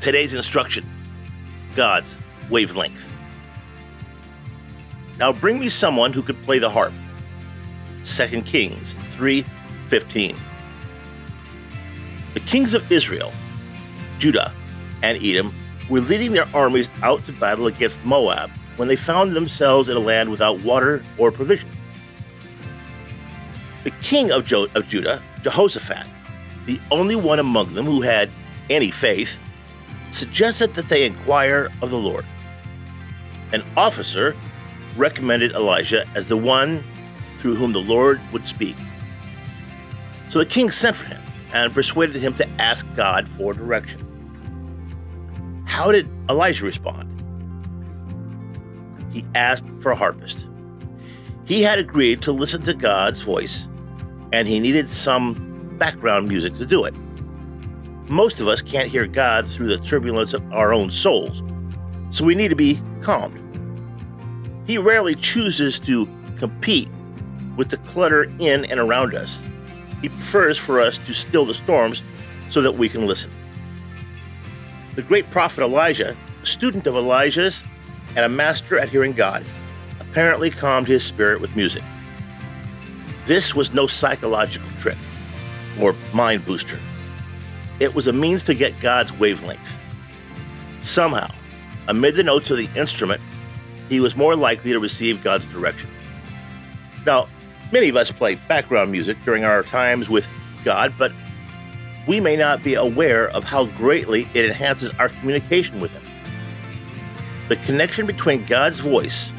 Today's instruction God's wavelength. Now bring me someone who could play the harp. 2 Kings 3:15. The kings of Israel, Judah, and Edom were leading their armies out to battle against Moab when they found themselves in a land without water or provision. The king of, jo- of Judah, Jehoshaphat, the only one among them who had any faith, suggested that they inquire of the Lord. An officer recommended Elisha as the one through whom the Lord would speak. So the king sent for him and persuaded him to ask God for direction. How did Elisha respond? He asked for a harpist. He had agreed to listen to God's voice, and he needed some background music to do it. Most of us can't hear God through the turbulence of our own souls, so we need to be calmed. He rarely chooses to compete with the clutter in and around us. He prefers for us to still the storms so that we can listen. The great prophet Elisha, a student of Elijah's and a master at hearing God, apparently calmed his spirit with music. This was no psychological trick or mind booster. It was a means to get God's wavelength. Somehow, amid the notes of the instrument, he was more likely to receive God's direction. Now, many of us play background music during our times with God, but we may not be aware of how greatly it enhances our communication with Him. The connection between God's voice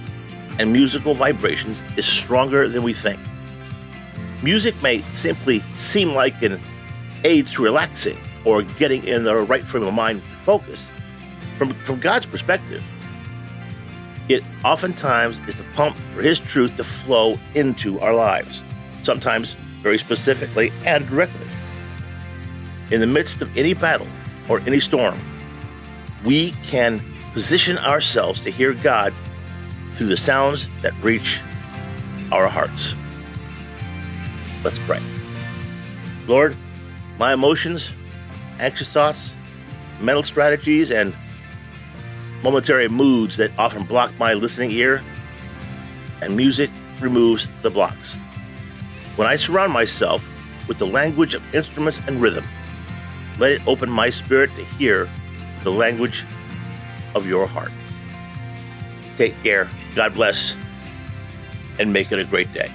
and musical vibrations is stronger than we think. Music may simply seem like an aid to relaxing, or getting in the right frame of mind focus. From, from God's perspective, it oftentimes is the pump for His truth to flow into our lives, sometimes very specifically and directly. In the midst of any battle or any storm, we can position ourselves to hear God through the sounds that reach our hearts. Let's pray. Lord, my emotions anxious thoughts, mental strategies, and momentary moods that often block my listening ear, and music removes the blocks. When I surround myself with the language of instruments and rhythm, let it open my spirit to hear the language of your heart. Take care, God bless, and make it a great day.